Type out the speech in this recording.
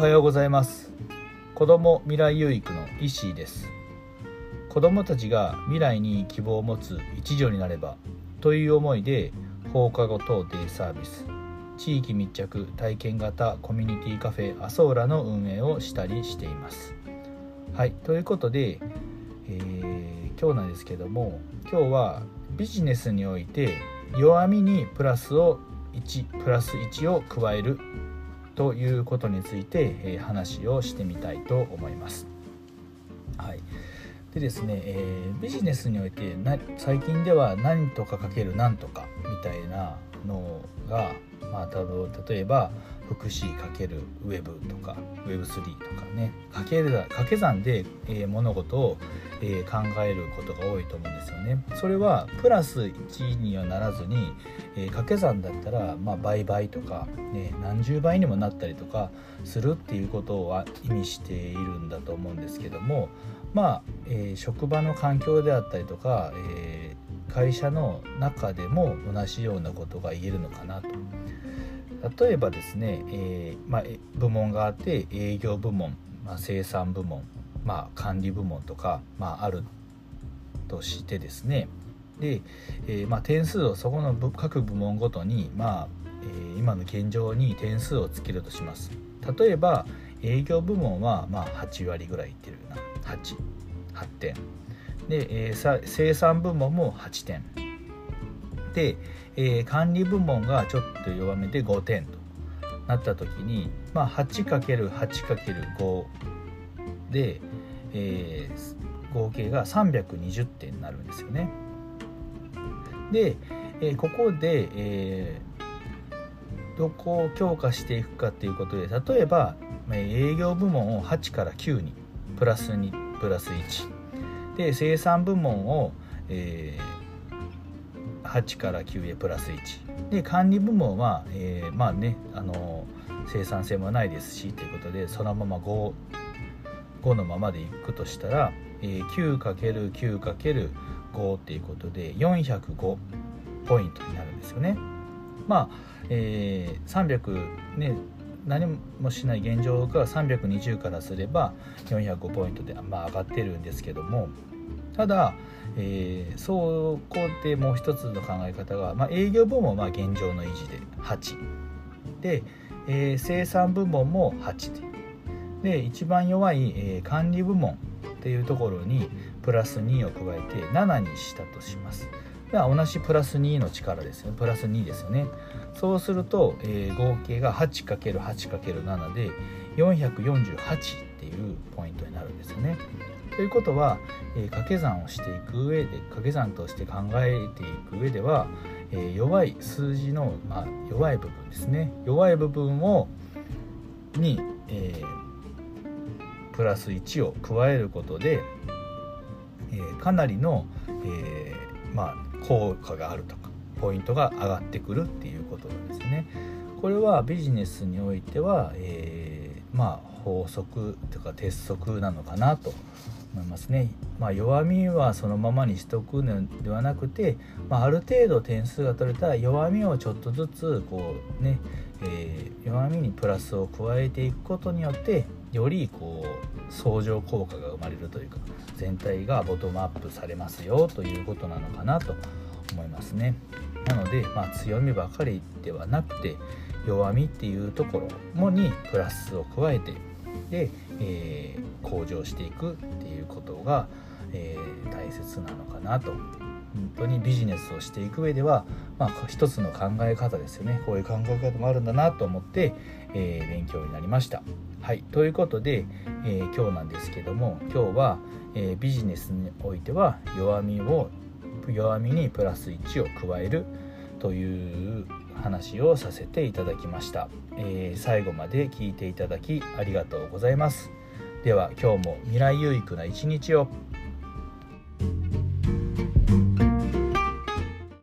はようございます。子ども未来有育の石井です。子どもたちが未来に希望を持つ一助になればという思いで放課後等デイサービス地域密着体験型コミュニティカフェアソーラの運営をしたりしています。はいということで、えー、今日なんですけども今日はビジネスにおいて弱みにプラスを1プラス1を加えるということについて、え話をしてみたいと思います。はい、でですね、えー、ビジネスにおいてな最近では何とかかける何とかみたいなのが、まあ、例えば福祉かけるウェブとか Web3 とかね掛け掛け算で、えー、物事を、えー、考えることが多いと思うんですよね。それはプラス1にはならずに、えー、掛け算だったら、まあ、倍々とか、ね、何十倍にもなったりとかするっていうことは意味しているんだと思うんですけどもまあ、え職場の環境であったりとか、え会社の中でも同じようなことが言えるのかなと。例えばですね、えー、まあ、部門があって営業部門、まあ、生産部門、まあ、管理部門とか、まあ、あるとしてですね。で、えー、まあ、点数をそこの各部門ごとに、まあえー、今の現状に点数をつけるとします。例えば営業部門はまあ8割ぐらいいってるな。88点。で、えー、生産部門も8点。で、えー、管理部門がちょっと弱めて5点となった時に、まあ、8×8×5 で、えー、合計が320点になるんですよね。で、えー、ここで、えー、どこを強化していくかっていうことで例えば営業部門を8から9にプラス2プラス1で生産部門を、え、8から9へプラス1で管理部門は、え、まあねあの生産性もないですしということでそのまま 5, 5のままでいくとしたら、えー、9×9×5 っていうことで405ポイントになるんですよね。まあ、えー、300ね何もしない現状が320からすれば405ポイントで、まあ、上がってるんですけども。ただ、えー、そこでもう一つの考え方が、まあ、営業部門は現状の維持で8で、えー、生産部門も8で。で一番弱い、えー、管理部門っていうところにプラス2を加えて7にしたとします。では同じプラス2の力ですよね。プラス2ですよね。そうすると、えー、合計が 8×8×7 で448っていうポイントになるんですよね。ということは、えー、掛け算をしていく上で掛け算として考えていく上では、えー、弱い数字の、まあ、弱い部分ですね。弱い部分をに、えー、プラス1を加えることで、えー、かなりの、えー、まあ、効果があるとかポイントが上がってくるっていうことなんですね。これはビジネスにおいては、えー、まあ法則というか鉄則なのかなと思いますね。まあ、弱みはそのままにしとくのではなくて、まあ、ある程度点数が取れたら弱みをちょっとずつこうね、えー、弱みにプラスを加えていくことによってよりこう相乗効果が生まれるというか全体がボトムアップされますよということなのかなと思いますね。なので、まあ、強みばかりではなくて弱みっていうところもにプラスを加えてで、えー、向上していくっていうことが、えー、大切なのかなと本当にビジネスをしていく上では、まあ、一つの考え方ですよね。こういう考え方もあるんだなと思って、えー、勉強になりました。はい。ということで、えー、今日なんですけども今日は、えー、ビジネスにおいては弱みを弱みにプラス1を加えるという話をさせていただきました、えー、最後まで聞いていただきありがとうございます。では今日も未来有益な一日を。